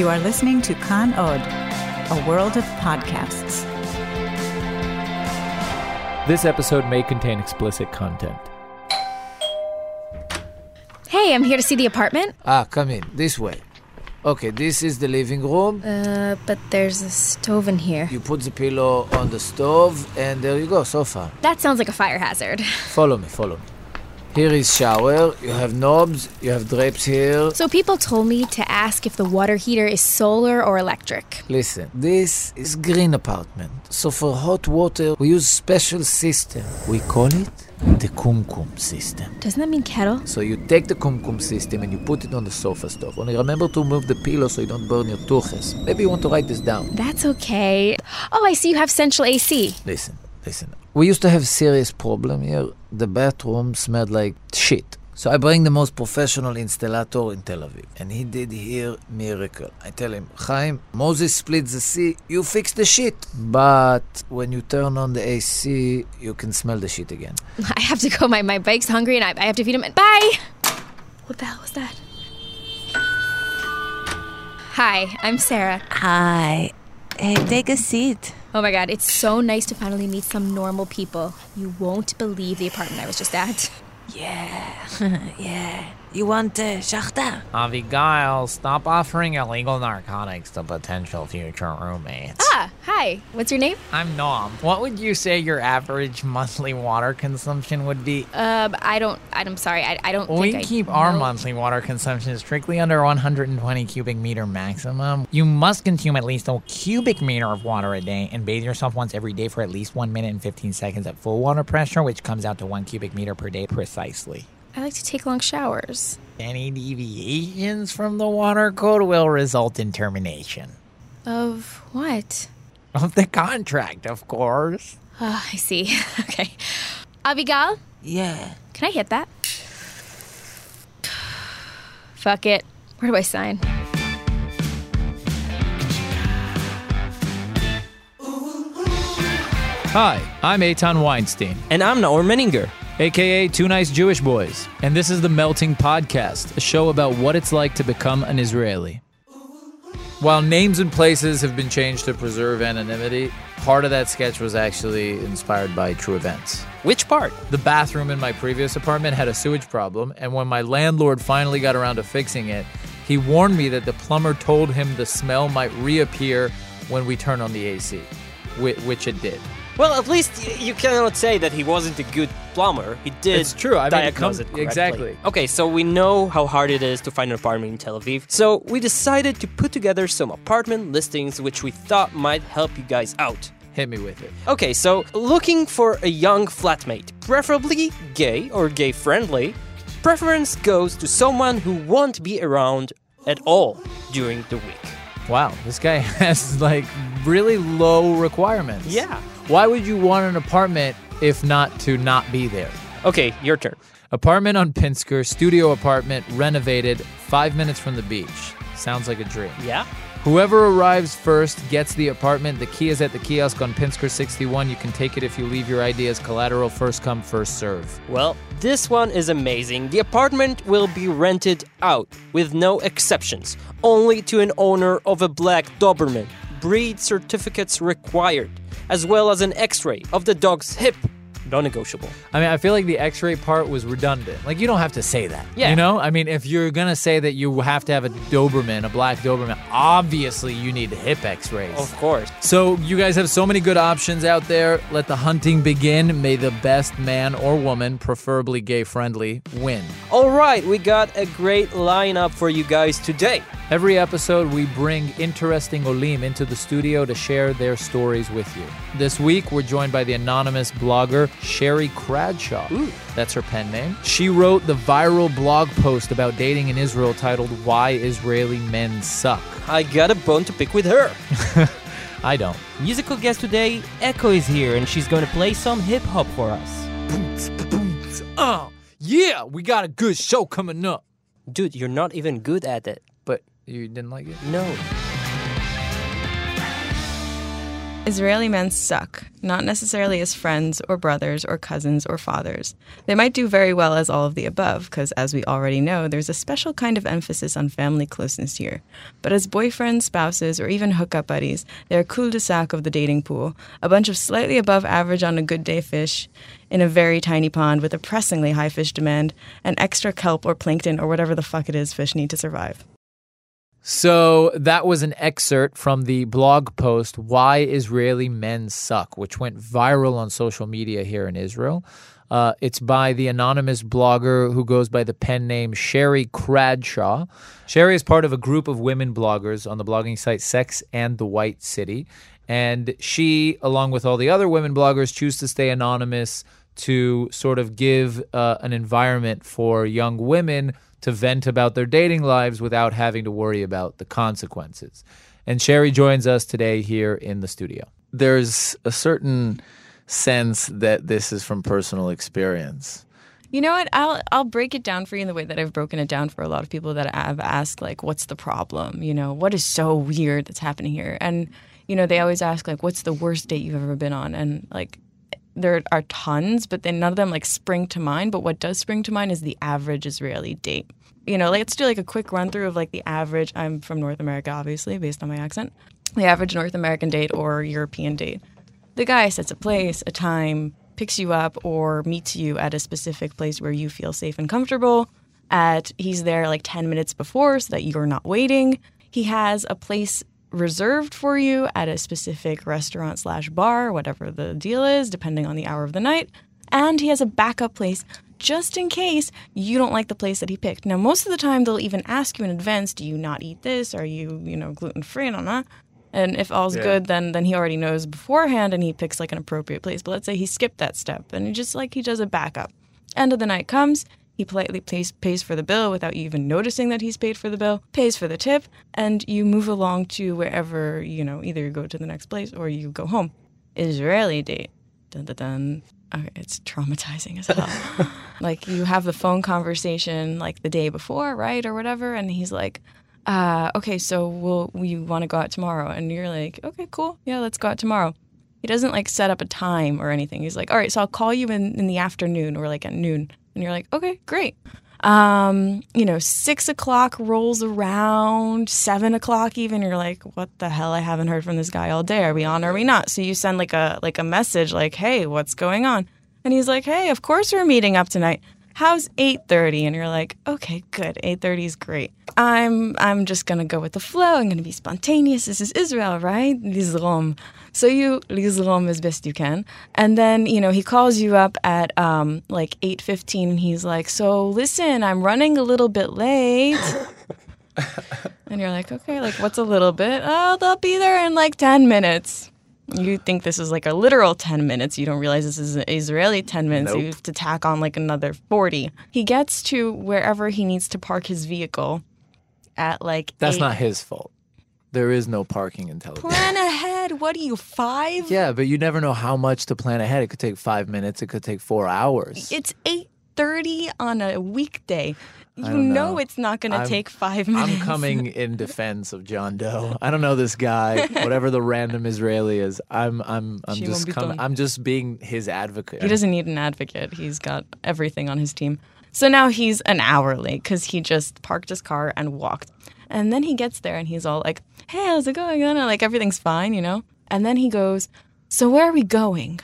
You are listening to Kan Od, a world of podcasts. This episode may contain explicit content. Hey, I'm here to see the apartment. Ah, come in. This way. Okay, this is the living room. Uh, but there's a stove in here. You put the pillow on the stove, and there you go, sofa. That sounds like a fire hazard. Follow me, follow me. Here is shower. You have knobs. You have drapes here. So people told me to ask if the water heater is solar or electric. Listen, this is green apartment. So for hot water, we use special system. We call it the kumkum system. Doesn't that mean kettle? So you take the kumkum system and you put it on the sofa stove. Only remember to move the pillow so you don't burn your tuches. Maybe you want to write this down. That's okay. Oh, I see you have central AC. Listen, listen. We used to have serious problem here. The bathroom smelled like shit. So I bring the most professional installator in Tel Aviv, and he did here miracle. I tell him, Chaim, Moses split the sea, you fix the shit. But when you turn on the AC, you can smell the shit again. I have to go. My, my bike's hungry and I, I have to feed him. Bye! What the hell was that? Hi, I'm Sarah. Hi. Hey, take a seat. Oh my god, it's so nice to finally meet some normal people. You won't believe the apartment I was just at. Yeah, yeah. You want uh, shachta? Abigail, stop offering illegal narcotics to potential future roommates. Ah, hi. What's your name? I'm Noam. What would you say your average monthly water consumption would be? Um, I don't. I'm sorry. I, I don't. we think I keep our know. monthly water consumption strictly under 120 cubic meter maximum. You must consume at least a cubic meter of water a day and bathe yourself once every day for at least 1 minute and 15 seconds at full water pressure, which comes out to 1 cubic meter per day precisely. I like to take long showers. Any deviations from the water code will result in termination. Of what? Of the contract, of course. Oh, I see. okay. Abigail, Yeah. can I hit that? Fuck it. Where do I sign? Hi, I'm Eitan Weinstein, And I'm Naor Menninger. Aka Two Nice Jewish Boys, and this is the Melting Podcast, a show about what it's like to become an Israeli. While names and places have been changed to preserve anonymity, part of that sketch was actually inspired by true events. Which part? The bathroom in my previous apartment had a sewage problem, and when my landlord finally got around to fixing it, he warned me that the plumber told him the smell might reappear when we turn on the AC, which it did. Well, at least y- you cannot say that he wasn't a good plumber. He did It's true. I mean, it diagnose comes- it correctly. exactly. Okay, so we know how hard it is to find an apartment in Tel Aviv. So we decided to put together some apartment listings which we thought might help you guys out. Hit me with it. Okay, so looking for a young flatmate, preferably gay or gay friendly. Preference goes to someone who won't be around at all during the week. Wow, this guy has like really low requirements. Yeah. Why would you want an apartment if not to not be there? Okay, your turn. Apartment on Pinsker, studio apartment, renovated, five minutes from the beach. Sounds like a dream. Yeah? Whoever arrives first gets the apartment. The key is at the kiosk on Pinsker 61. You can take it if you leave your ID as collateral. First come, first serve. Well, this one is amazing. The apartment will be rented out with no exceptions, only to an owner of a black Doberman. Breed certificates required, as well as an x ray of the dog's hip. Non negotiable. I mean, I feel like the X-ray part was redundant. Like you don't have to say that. Yeah. You know, I mean, if you're gonna say that you have to have a Doberman, a black Doberman, obviously you need hip X-rays. Of course. So you guys have so many good options out there. Let the hunting begin. May the best man or woman, preferably gay friendly, win. All right, we got a great lineup for you guys today. Every episode, we bring interesting Olim into the studio to share their stories with you. This week, we're joined by the anonymous blogger Sherry Kradshaw. That's her pen name. She wrote the viral blog post about dating in Israel titled Why Israeli Men Suck. I got a bone to pick with her. I don't. Musical guest today, Echo is here and she's going to play some hip hop for us. Oh, yeah, we got a good show coming up. Dude, you're not even good at it. But you didn't like it? No. Israeli men suck, not necessarily as friends or brothers or cousins or fathers. They might do very well as all of the above, because as we already know, there's a special kind of emphasis on family closeness here. But as boyfriends, spouses, or even hookup buddies, they're cul-de-sac of the dating pool, a bunch of slightly above average on a good day fish in a very tiny pond with a pressingly high fish demand and extra kelp or plankton or whatever the fuck it is fish need to survive. So that was an excerpt from the blog post Why Israeli Men Suck, which went viral on social media here in Israel. Uh, it's by the anonymous blogger who goes by the pen name Sherry Kradshaw. Sherry is part of a group of women bloggers on the blogging site Sex and the White City. And she, along with all the other women bloggers, choose to stay anonymous to sort of give uh, an environment for young women to vent about their dating lives without having to worry about the consequences. And Sherry joins us today here in the studio. There's a certain sense that this is from personal experience. You know what? I'll I'll break it down for you in the way that I've broken it down for a lot of people that I've asked like what's the problem? You know, what is so weird that's happening here? And you know, they always ask like what's the worst date you've ever been on? And like there are tons, but then none of them like spring to mind. But what does spring to mind is the average Israeli date. You know, let's do like a quick run through of like the average. I'm from North America, obviously, based on my accent. The average North American date or European date. The guy sets a place, a time, picks you up, or meets you at a specific place where you feel safe and comfortable. At he's there like 10 minutes before so that you're not waiting. He has a place reserved for you at a specific restaurant slash bar, whatever the deal is, depending on the hour of the night. And he has a backup place just in case you don't like the place that he picked. Now, most of the time, they'll even ask you in advance, "Do you not eat this? Are you, you know, gluten free?" And all that. And if all's Yeah. good, then then he already knows beforehand, and he picks like an appropriate place. But let's say he skipped that step, and he just like he does a backup. End of the night comes. He politely pays, pays for the bill without you even noticing that he's paid for the bill, pays for the tip, and you move along to wherever, you know, either you go to the next place or you go home. Israeli date. Dun dun dun. Okay, it's traumatizing as hell. like you have the phone conversation like the day before, right, or whatever, and he's like, uh, "Okay, so we'll we want to go out tomorrow," and you're like, "Okay, cool, yeah, let's go out tomorrow." He doesn't like set up a time or anything. He's like, "All right, so I'll call you in in the afternoon or like at noon," and you're like, "Okay, great." Um, you know, six o'clock rolls around, seven o'clock even. You're like, what the hell? I haven't heard from this guy all day. Are we on? Or are we not? So you send like a like a message, like, hey, what's going on? And he's like, hey, of course we're meeting up tonight. How's eight thirty? And you're like, okay, good. Eight thirty is great. I'm I'm just gonna go with the flow. I'm gonna be spontaneous. This is Israel, right? Lizrom. So you lizrom as best you can, and then you know he calls you up at um, like eight fifteen, and he's like, "So listen, I'm running a little bit late." and you're like, "Okay, like what's a little bit?" Oh, they'll be there in like ten minutes. You think this is like a literal 10 minutes. You don't realize this is an Israeli 10 minutes. You have to tack on like another 40. He gets to wherever he needs to park his vehicle at like That's eight- not his fault. There is no parking in Tel Aviv. Plan ahead. What are you, five? Yeah, but you never know how much to plan ahead. It could take five minutes. It could take four hours. It's 8.30 on a weekday. You know. know. it's not going to take five minutes. I'm coming in defense of John Doe. I don't know this guy, whatever the random Israeli is. I'm I'm I'm Shimon just coming. I'm just being his advocate. He doesn't need an advocate. He's got everything on his team. So now he's an hour late because he just parked his car and walked. And then he gets there and he's all like, hey, how's it going? And like, everything's fine, you know? And then he goes, so where are we going?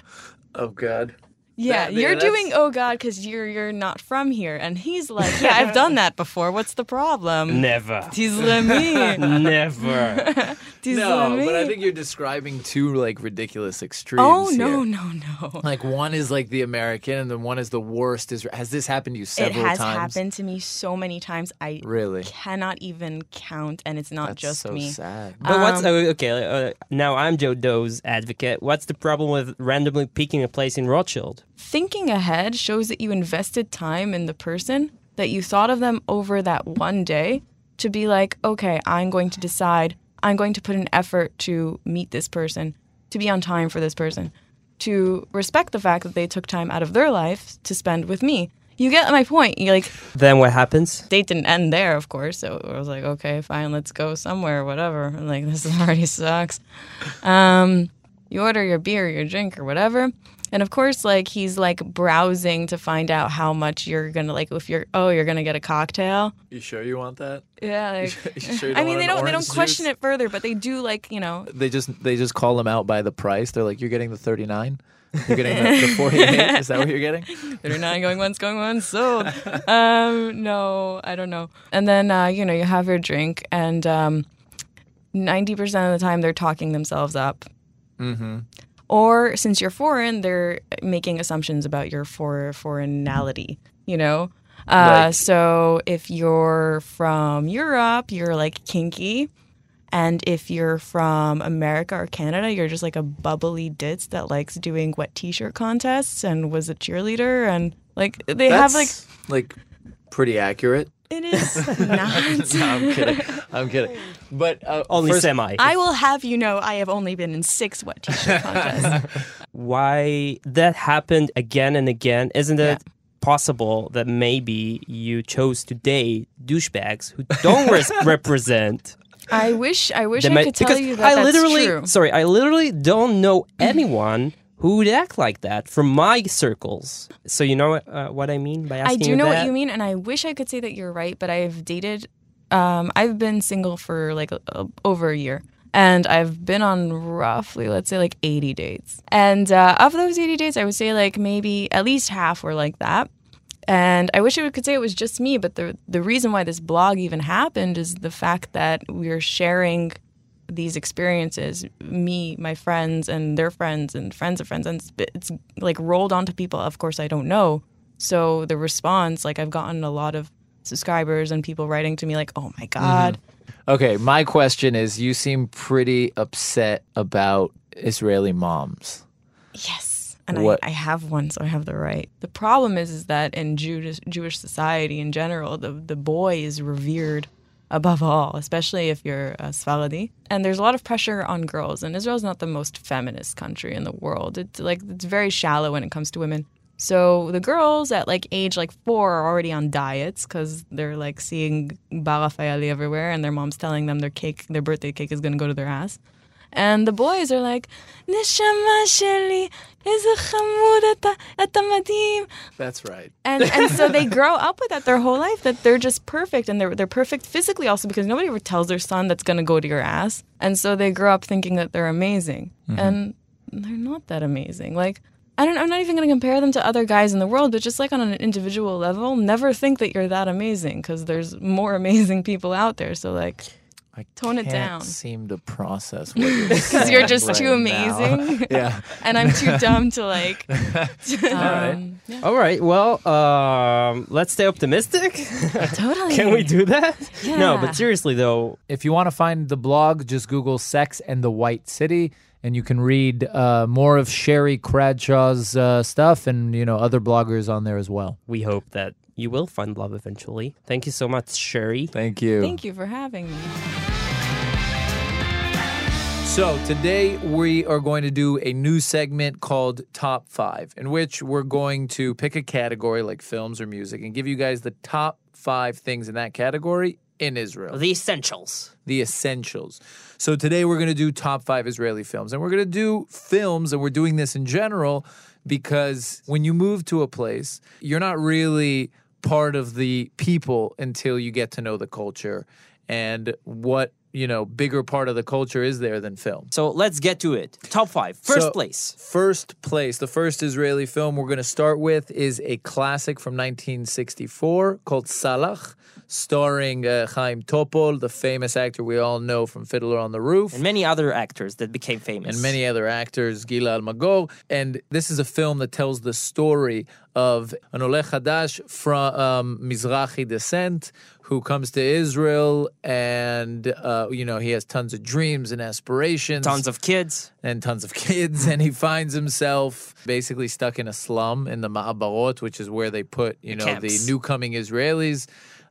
Oh God. Yeah, That- you're that's- doing oh god because you're you're not from here, and he's like, yeah, I've done that before. What's the problem? Never. He's me. Never. Tis No, but I think you're describing two like ridiculous extremes. Oh no here. no no! Like one is like the American, and then one is the worst. Is has this happened to you It has times? happened to me so many times. I Really? cannot even count, and it's not That's just so me. sad. But what's Um, uh, okay? Uh, now I'm Joe Doe's advocate. What's the problem with randomly picking a place in Rothschild? Thinking ahead shows that you invested time in the person, that you thought of them over that one day to be like, okay, I'm going to decide, I'm going to put an effort to meet this person, to be on time for this person, to respect the fact that they took time out of their life to spend with me. You get my point. You like Then what happens? date didn't end there, of course. So I was like, okay, fine, let's go somewhere, whatever. And like this already sucks. Um, You order your beer, your drink, or whatever. And of course, like he's like browsing to find out how much you're gonna like if you're oh you're gonna get a cocktail. You sure you want that? Yeah, like, You sure you I don't mean want they don't they don't question juice? it further, but they do like you know They just they just call them out by the price. They're like, you're getting the 39. You're getting the, the 48. Is that what you're getting? 39 going once, going once, sold. um, no, I don't know. And then, uh, you know, you have your drink, and um, 90% of the time they're talking themselves up. Mm-hmm. Or since you're foreign, they're making assumptions about your for- foreignality, you know? Uh, Like- so if you're from Europe, you're like kinky. And if you're from America or Canada, you're just like a bubbly ditz that likes doing wet t-shirt contests and was a cheerleader and like they have like like pretty accurate. It is not. no, I'm kidding. I'm kidding. But uh, Only first- semi. I will have you know I have only been in six wet t-shirt contests. Why that happened again and again? Isn't it possible that maybe you chose today douchebags who don't res- represent? I wish I wish I ma- could tell you that I that's literally, true. sorry, I literally don't know anyone who would act like that from my circles. So you know uh, what I mean by asking? That? I do know that? what you mean, and I wish I could say that you're right, but I've dated. Um, I've been single for like a, a- over a year, and I've been on roughly, let's say, like 80 dates. And uh, of those 80 dates, I would say like maybe at least half were like that. And I wish I could say it was just me, but the the reason why this blog even happened is the fact that we're sharing these experiences, me, my friends, and their friends, and friends of friends, and it's, it's like rolled onto people. Of course, I don't know. So the response, like I've gotten a lot of subscribers and people writing to me like, "Oh my god, mm-hmm. Okay, my question is: You seem pretty upset about Israeli moms. yes." And I, I have one, so I have the right. The problem is, is that in Jewish Jewish society in general, the the boy is revered above all, especially if you're a Sfaradi. And there's a lot of pressure on girls. And Israel's not the most feminist country in the world. It's like it's very shallow when it comes to women. So the girls at like age like four are already on diets because they're like seeing Bar Refaeli everywhere, and their mom's telling them their cake, their birthday cake, is gonna go to their ass. And the boys are like, Neshama that's right. And and so they grow up with that their whole life that they're just perfect and they're they're perfect physically also because nobody ever tells their son that's gonna go to your ass. And so they grow up thinking that they're amazing. Mm-hmm. And they're not that amazing. Like I don't I'm not even going to compare them to other guys in the world, but just like on an individual level, never think that you're that amazing because there's more amazing people out there. So like I Tone it can't down. Seem to process what you're because you're just right too amazing. Yeah. and I'm too dumb to like um, right. yeah. All right. Well, um, let's stay optimistic. Totally. Can we do that? Yeah. No, but seriously though, If you want to find the blog, just Google "Sex and the White City," and you can read uh, more of Sherry Kradshaw's uh, stuff, and you know other bloggers on there as well. we hope that you will find love eventually. Thank you so much, Sherry. Thank you. Thank you for having me. So today we are going to do a new segment called Top Five, in which we're going to pick a category like films or music and give you guys the top five things in that category in Israel. The essentials. the essentials. So today we're going to do top five Israeli films, and we're going to do films, and we're doing this in general because when you move to a place, you're not really part of the people until you get to know the culture and what you know bigger part of the culture is there than film. So let's get to it. Top five. First So- place. First place, the first Israeli film we're going to start with is a classic from 1964 called Salach, starring uh, Chaim Topol, the famous actor we all know from Fiddler on the Roof. And many other actors that became famous. and many other actors, Gila Almagor. And this is a film that tells the story of an Oleh Hadash from um, Mizrahi descent who comes to Israel and, uh, you know, he has tons of dreams and aspirations Tons of kids. and tons of kids, and he finds himself basically stuck in a slum in the Ma'abarot, which is where they put, you know, camps. the new coming Israelis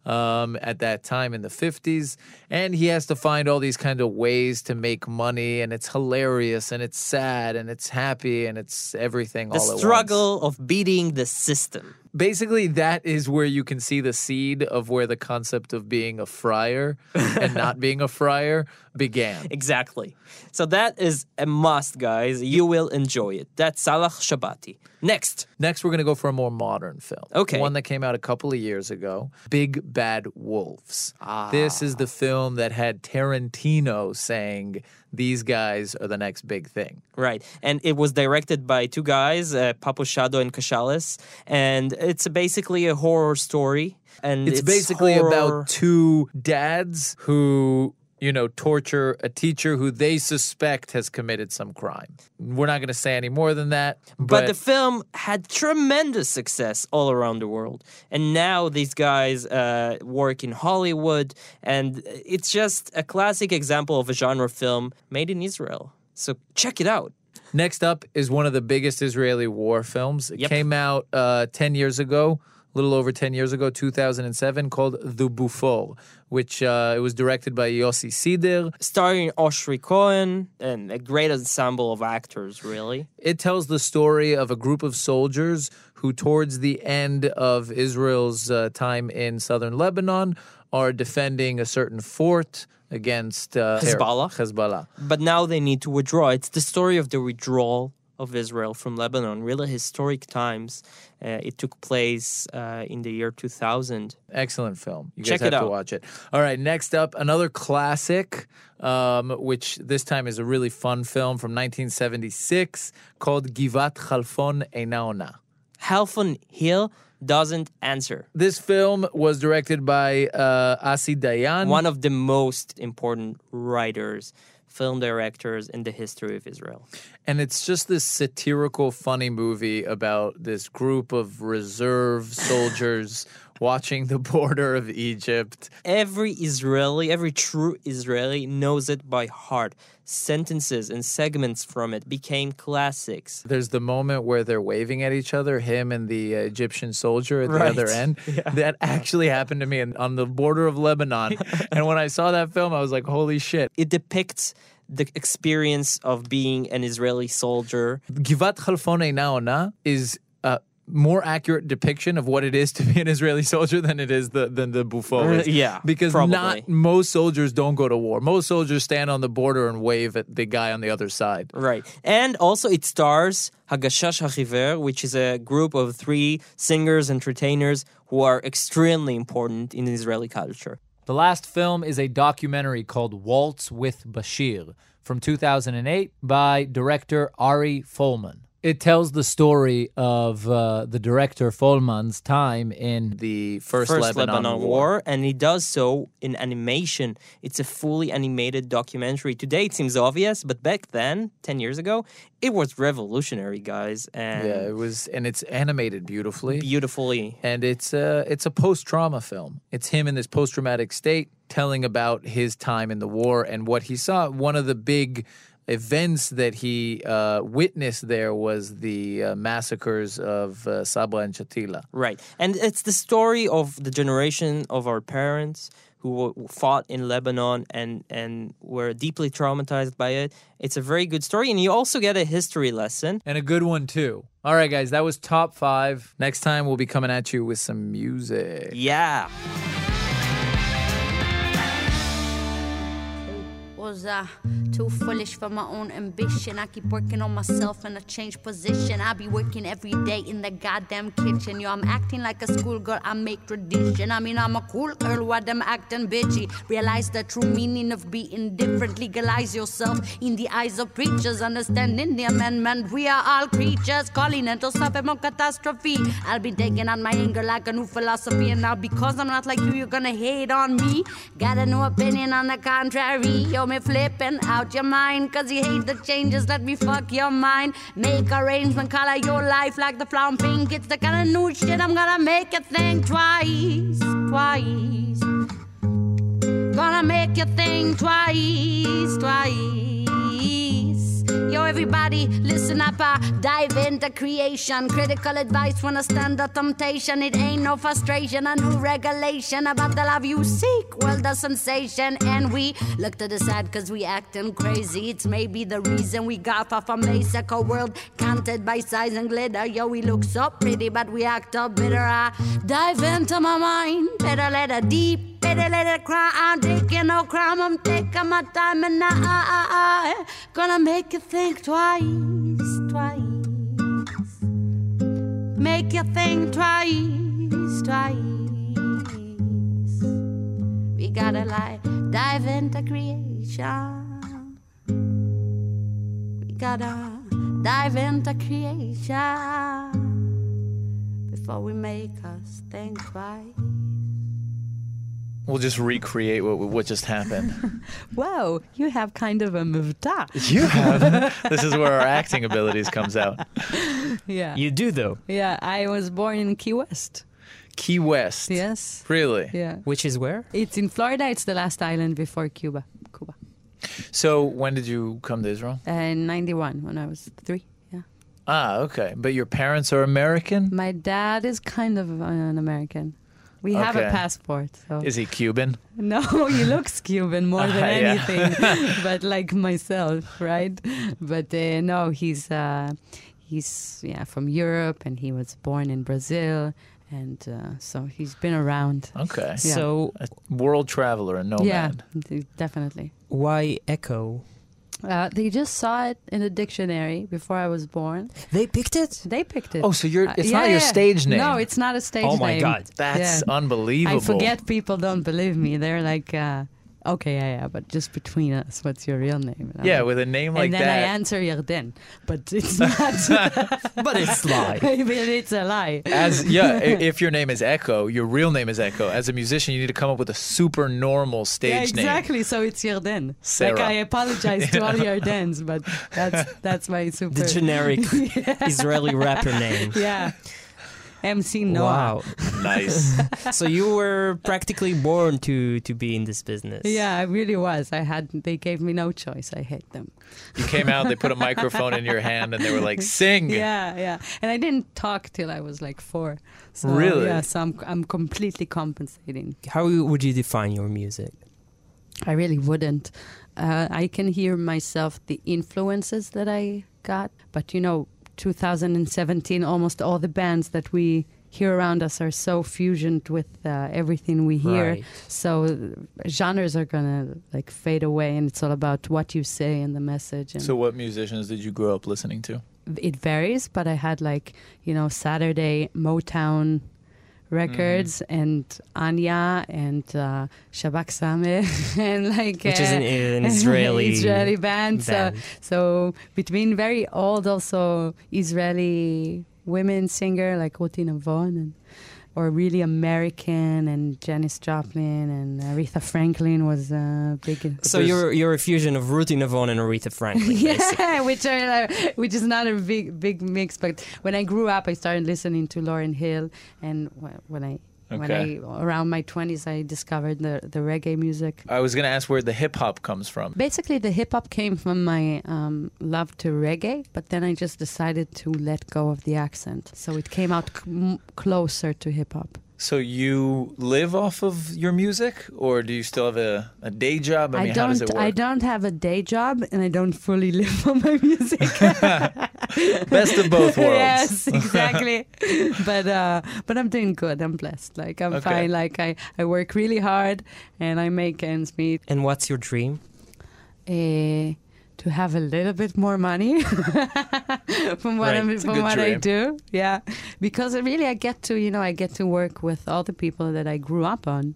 um, at that time in the 50s. And he has to find all these kind of ways to make money, and it's hilarious, and it's sad, and it's happy, and it's everything The all at once. struggle of beating the system. Basically that is where you can see the seed of where the concept of being a friar and not being a friar began. Exactly. So that is a must, guys. You will enjoy it. That's Salah Shabati. Next. Next, we're going to go for a more modern film. Okay. One that came out a couple of years ago Big Bad Wolves. Ah. This is the film that had Tarantino saying, These guys are the next big thing. Right. And it was directed by two guys, uh, Shado and Keshales. And it's basically a horror story. And it's, it's basically horror... about two dads who you know, torture a teacher who they suspect has committed some crime. We're not going to say any more than that. But, but, the film had tremendous success all around the world. And now these guys uh, work in Hollywood. And it's just a classic example of a genre film made in Israel. So check it out. Next up is one of the biggest Israeli war films. It Yep. came out uh, 10 years ago, little over 10 years ago, 2007, called The Beaufort, which uh, it was directed by Yossi Cedar. Starring Oshri Cohen and a great ensemble of actors, really. It tells the story of a group of soldiers who, towards the end of Israel's uh, time in southern Lebanon, are defending a certain fort against uh, Hezbollah. Hezbollah. But now they need to withdraw. It's the story of the withdrawal of Israel from Lebanon, really historic times. Uh, it took place uh, in the year 2000. Excellent film. You Check guys it have to out. watch it. All right, next up, another classic, um, which this time is a really fun film from 1976 called Givat Chalfon Eina Ona. Halfon Hill doesn't answer. This film was directed by uh, Assi Dayan. One of the most important writers, film directors in the history of Israel. And it's just this satirical, funny movie about this group of reserve soldiers watching the border of Egypt. Every Israeli, every true Israeli knows it by heart. Sentences and segments from it became classics. There's the moment where they're waving at each other, him and the uh, Egyptian soldier at the Right. other end. That actually happened to me on the border of Lebanon. and when I saw that film, I was like, holy shit. It depicts the experience of being an Israeli soldier. Givat Chalfon Eina Ona is a more accurate depiction of what it is to be an Israeli soldier than it is the, than the Beaufort is. Uh, yeah, Because probably. not most soldiers don't go to war. Most soldiers stand on the border and wave at the guy on the other side. Right. And also it stars Hagashash HaChiver, which is a group of three singers, entertainers who are extremely important in Israeli culture. The last film is a documentary called Waltz with Bashir from 2008 by director Ari Folman. It tells the story of uh, the director Folman's time in the First, Lebanon, War. and he does so in animation. It's a fully animated documentary. Today it seems obvious, but back then, 10 years ago, it was revolutionary, guys. And Yeah, it was, and it's animated beautifully. beautifully. and it's a it's a post trauma film. It's him in this post traumatic state telling about his time in the war and what he saw. One of the big events that he uh, witnessed there was the uh, massacres of uh, Sabra and Shatila. Right. And it's the story of the generation of our parents who w- fought in Lebanon and, and were deeply traumatized by it. It's a very good story. And you also get a history lesson. And a good one too. All right, guys, that was top five. Next time we'll be coming at you with some music. Yeah. Was uh, too foolish for my own ambition. I keep working on myself and I change position. I be working every day in the goddamn kitchen. Yo, I'm acting like a schoolgirl. I make tradition. I mean, I'm a cool girl. Why them acting bitchy? Realize the true meaning of being different. Legalize yourself in the eyes of preachers. Understanding the amendment. We are all creatures. Calling it a catastrophe. I'll be taking out my anger like a new philosophy. And now because I'm not like you, you're gonna hate on me. Got a new opinion on the contrary. Yo, me flipping out your mind. Cause you hate the changes. Let me fuck your mind. Make arrangement, color your life like the flower pink. It's the kind of new shit I'm gonna make you think twice. Twice. Gonna make you think twice, twice. Yo, everybody, listen up, uh, dive into creation. Critical advice when I stand the temptation. It ain't no frustration, a new regulation about the love you seek. Well, the sensation, and we look to the side cause we acting crazy. It's maybe the reason we got off a Mexico world, counted by size and glitter. Yo, we look so pretty, but we act up bitter. I dive into my mind, better let her deep. Better let it cry. I'm taking no crime. I'm taking my time, and I, I, gonna make you think twice, twice. Make you think twice, twice. We gotta dive into creation. We gotta dive into creation before we make us think twice. We'll just recreate what what just happened. Wow, you have kind of a muvta. you have. this is where our acting abilities comes out. Yeah. You do though. Yeah, I was born in Key West. Key West. Yes. Really? Yeah. Which is where? It's in Florida. It's the last island before Cuba. Cuba. So when did you come to Israel? Uh, in 91 when I was three. Yeah. Ah, okay. But your parents are American? My dad is kind of an American. We have a passport. So. Is he Cuban? No, he looks Cuban more than yeah. anything, but like myself, right? But uh, no, he's uh, he's yeah from Europe, and he was born in Brazil, and uh, so he's been around. Okay. Yeah. So A world traveler, a nomad. Yeah, definitely. why Echo? Uh, they just saw it in a dictionary before I was born. They picked it. They picked it. Oh, so you're Uh, it's yeah, not your yeah. stage name. No, it's not a stage name. Oh name. my God. That's Yeah. unbelievable. I forget people don't believe me. They're like, uh, okay, yeah, yeah, but just between us, what's your real name? And I'm Yeah, like- with a name like that. and then that. I answer Yarden, but it's not. But it's lie. but it's a lie. As yeah, if your name is Echo, your real name is Echo. As a musician, you need to come up with a super normal stage yeah, name. exactly. So it's Yarden. Sarah. Like I apologize to all Yardens, but that's that's my super. The generic Israeli rapper name. yeah. MC Noah. Wow. Nice. so you were practically born to to be in this business. Yeah, I really was. I had. They gave me no choice. I hate them. you came out, they put a microphone in your hand, and they were like, "Sing." Yeah, yeah. And I didn't talk till I was like four. So, Really? Yeah. So I'm I'm completely compensating. How would you define your music? I really wouldn't. Uh, I can hear myself the influences that I got, but you know, 2017, almost all the bands that we hear around us are so fusioned with uh, everything we hear. Right. So genres are gonna like fade away, and it's all about what you say and the message. And So, what musicians did you grow up listening to? it varies, but I had like you know Saturday Motown records Mm-hmm. and Anya and uh, Shabak Samech and like Which is uh, an, an Israeli Israeli band. So, band. so between very old also Israeli women singer like Ruti Navon and or really American and Janis Joplin and Aretha Franklin was uh, big. So you're you're a fusion of Ruthie Navon and Aretha Franklin. basically. Yeah, which are uh, which is not a big big mix. But when I grew up, I started listening to Lauryn Hill, and when I when I around my twenties, I discovered the the reggae music. I was gonna ask where the hip hop comes from. Basically, the hip hop came from my um, love to reggae, but then I just decided to let go of the accent, so it came out c- closer to hip hop. So you live off of your music, or do you still have a, a day job? I mean, how does don't. it work? I don't have a day job, and I don't fully live on my music. Best of both worlds. yes, exactly. but uh, but I'm doing good. I'm blessed. Like I'm Okay. fine. Like I, I work really hard and I make ends meet. And what's your dream? Uh, to have a little bit more money from what Right, I'm, from what I do. Yeah, because really I get to you know I get to work with all the people that I grew up on.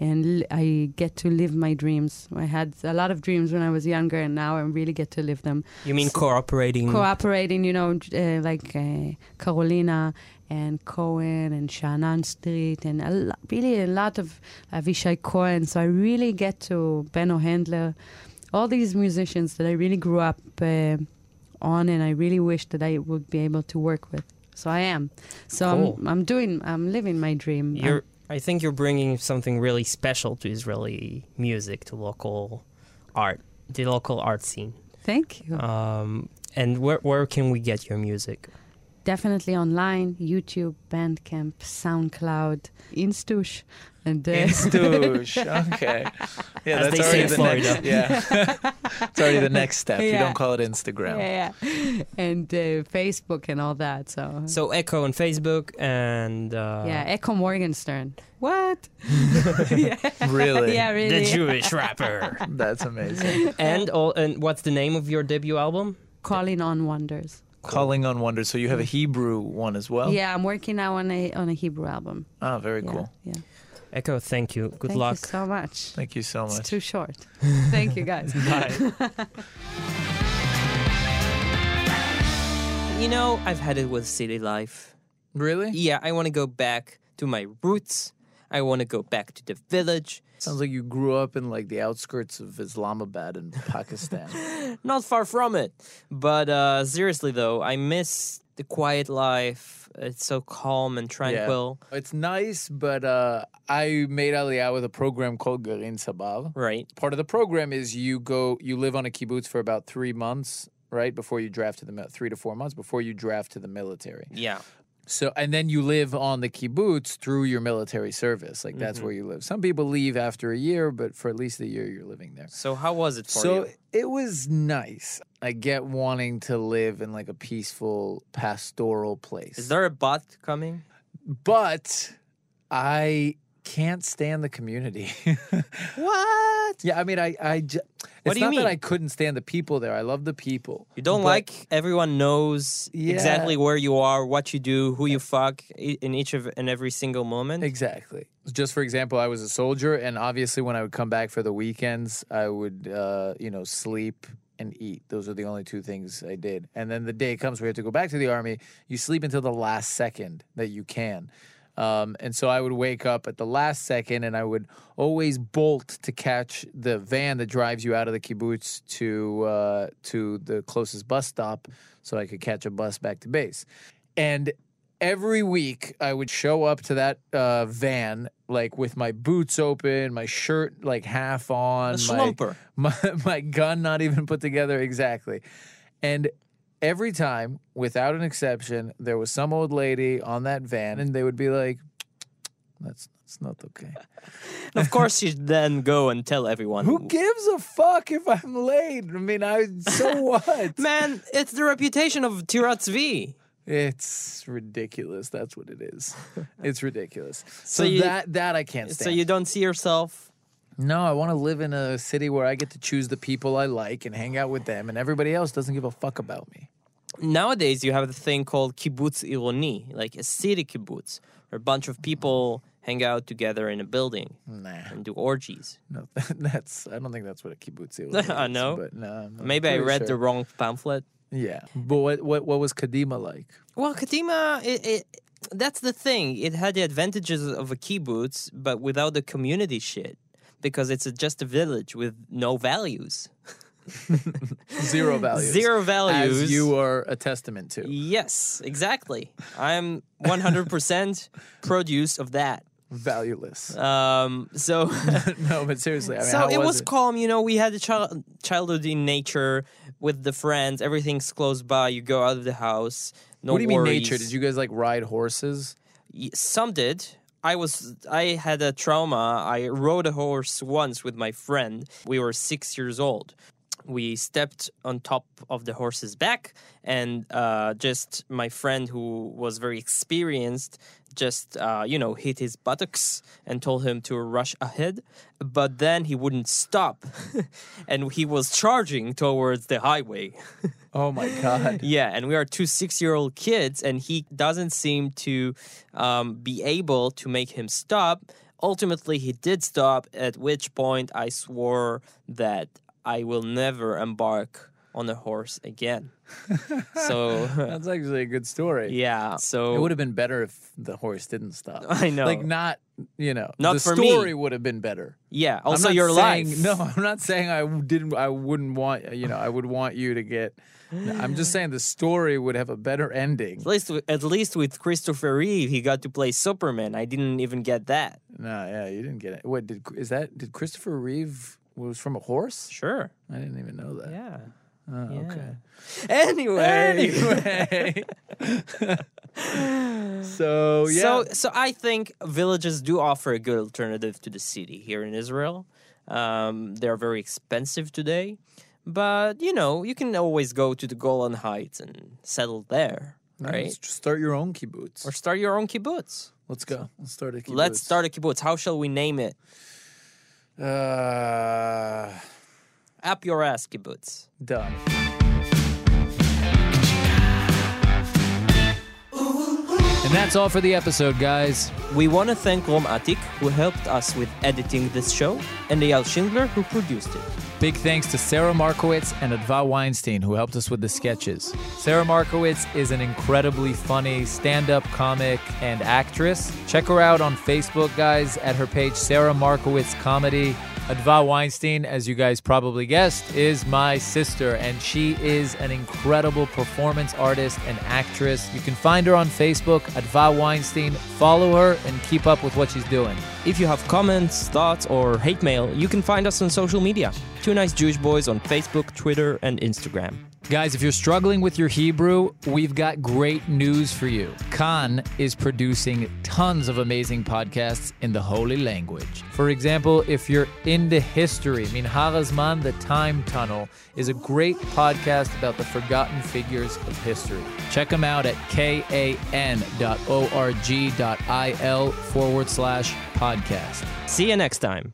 And I get to live my dreams. I had a lot of dreams when I was younger, and now I really get to live them. You mean cooperating? cooperating, you know, uh, like uh, Carolina and Cohen and Shannon Street and a lo- really a lot of Avishai Cohen. So I really get to Benno Handler, all these musicians that I really grew up uh, on, and I really wish that I would be able to work with. So I am. So Cool. I'm, I'm doing, I'm living my dream. You're. I think you're bringing something really special to Israeli music, to local art, the local art scene. Thank you. Um, and where where can we get your music? Definitely online, YouTube, Bandcamp, SoundCloud, Instush, and uh, Instush. Okay. Yeah, As that's already the Florida. next. Yeah, it's already the next step. You don't call it Instagram. yeah, yeah. and uh, Facebook and all that. So, So Echo on Facebook and uh, yeah, Echo Morgenstern. What? Really? yeah, really. the Jewish rapper. That's amazing. and all and what's the name of your debut album? Calling on Wonders. Calling on Wonder. So you have a mm. Hebrew one as well. Yeah, I'm working now on a on a Hebrew album. Oh, very Yeah, cool. Yeah. Echo, thank you. Good Thank luck. you so much. Thank you so much. It's much. too short. Thank you, guys. You know, I've had it with city life. Really? Yeah, I want to go back to my roots. I want to go back to the village. Sounds like you grew up in like the outskirts of Islamabad in Pakistan. Not far from it. But uh, seriously, though, I miss the quiet life. It's so calm and tranquil. Yeah. It's nice, but uh, I made Aliyah with a program called Garin Tzabar. Right. Part of the program is you go, you live on a kibbutz for about three months, right, before you draft to the three to four months before you draft to the military. Yeah. So, and then you live on the kibbutz through your military service. Like that's Mhm. where you live. Some people leave after a year, but for at least a year, you're living there. So how was it for so you? So, it was nice. I get wanting to live in like a peaceful pastoral place. Is there a bot coming? but I can't stand the community. what? Yeah, I mean, I, I, What it's do you not mean? that I couldn't stand the people there. I love the people. You don't But- like everyone knows Yeah. exactly where you are, what you do, who you fuck in each of and every single moment. Exactly. Just for example, I was a soldier, and obviously, when I would come back for the weekends, I would, uh, you know, sleep and eat. Those are the only two things I did. And then the day comes where you have to go back to the army. You sleep until the last second that you can. Um, and so I would wake up at the last second, and I would always bolt to catch the van that drives you out of the kibbutz to uh, to the closest bus stop, so I could catch a bus back to base. And every week I would show up to that uh, van like with my boots open, my shirt like half on, A my, my my gun not even put together. Exactly, and every time, without an exception, there was some old lady on that van, and they would be like, "That's that's not okay." Of course, you then go and tell everyone. Who gives a fuck if I'm late? I mean, I so what? Man, it's the reputation of Tirat V. It's ridiculous. That's what it is. It's ridiculous. So, So you- that that I can't stand. So you don't see yourself. No, I want to live in a city where I get to choose the people I like and hang out with them, and everybody else doesn't give a fuck about me. Nowadays, you have the thing called kibbutz ironi, like a city kibbutz, where a bunch of people hang out together in a building Nah, and do orgies. no, that's. I don't think that's what a kibbutz is. I know. but no, Maybe I read the wrong pamphlet. Yeah, but what what what was Kadima like? Well, Kadima, it, it, that's the thing. It had the advantages of a kibbutz, but without the community shit, because it's a, just a village with no values. Zero values. Zero values. As you are a testament to. Yes, exactly. I'm 100% produce of that. Valueless. Um, so, no, but seriously, I mean, so it was, was it? calm. You know, we had a child childhood in nature with the friends. Everything's close by. You go out of the house. No what do you mean nature? Did you guys like ride horses? Some did. I was I had a trauma. I rode a horse once with my friend. We were six years old. We stepped on top of the horse's back, and uh, just my friend, who was very experienced, just uh, you know hit his buttocks and told him to rush ahead. But then he wouldn't stop, and he was charging towards the highway. Oh my god. Yeah, and we are two six year old kids, and he doesn't seem to um, be able to make him stop. Ultimately, he did stop, at which point I swore that I will never embark on a horse again. so, That's actually a good story. yeah, so It would have been better if the horse didn't stop. I know. Like not, you know, Not the for me. story would have been better. yeah, also your saying, life. No, I'm not saying I didn't. I wouldn't want. You know, I would want you to get. I'm just saying the story would have a better ending. At least, at least with Christopher Reeve, he got to play Superman. I didn't even get that. No, yeah, you didn't get it. What did is that? Did Christopher Reeve was from a horse? Sure. I didn't even know that. Yeah. Uh, Yeah. Okay. Anyway. Anyway. So yeah. So, so I think villages do offer a good alternative to the city here in Israel. Um, they're very expensive today, but you know you can always go to the Golan Heights and settle there, right? Just start your own kibbutz. Or start your own kibbutz. Let's go. Let's start a kibbutz. Let's start a kibbutz. How shall we name it? Uh, Up your ass kibbutz. done. And that's all for the episode, guys. We want to thank Rom Atik, who helped us with editing this show, and Eyal Schindler, who produced it. Big thanks to Sarah Markowitz and Adva Weinstein, who helped us with the sketches. Sarah Markowitz is an incredibly funny stand up comic and actress. Check her out on Facebook, guys, at her page, Sarah Markowitz Comedy. Adva Weinstein, as you guys probably guessed, is my sister, and she is an incredible performance artist and actress. You can find her on Facebook, Adva Weinstein. Follow her and keep up with what she's doing. If you have comments, thoughts, or hate mail, you can find us on social media. Two Nice Jewish Boys on Facebook, Twitter, and Instagram. Guys, if you're struggling with your Hebrew, we've got great news for you. Kan is producing tons of amazing podcasts in the holy language. For example, if you're into history, Minhar The Time Tunnel, is a great podcast about the forgotten figures of history. Check them out at kan.org.il forward slash podcast. See you next time.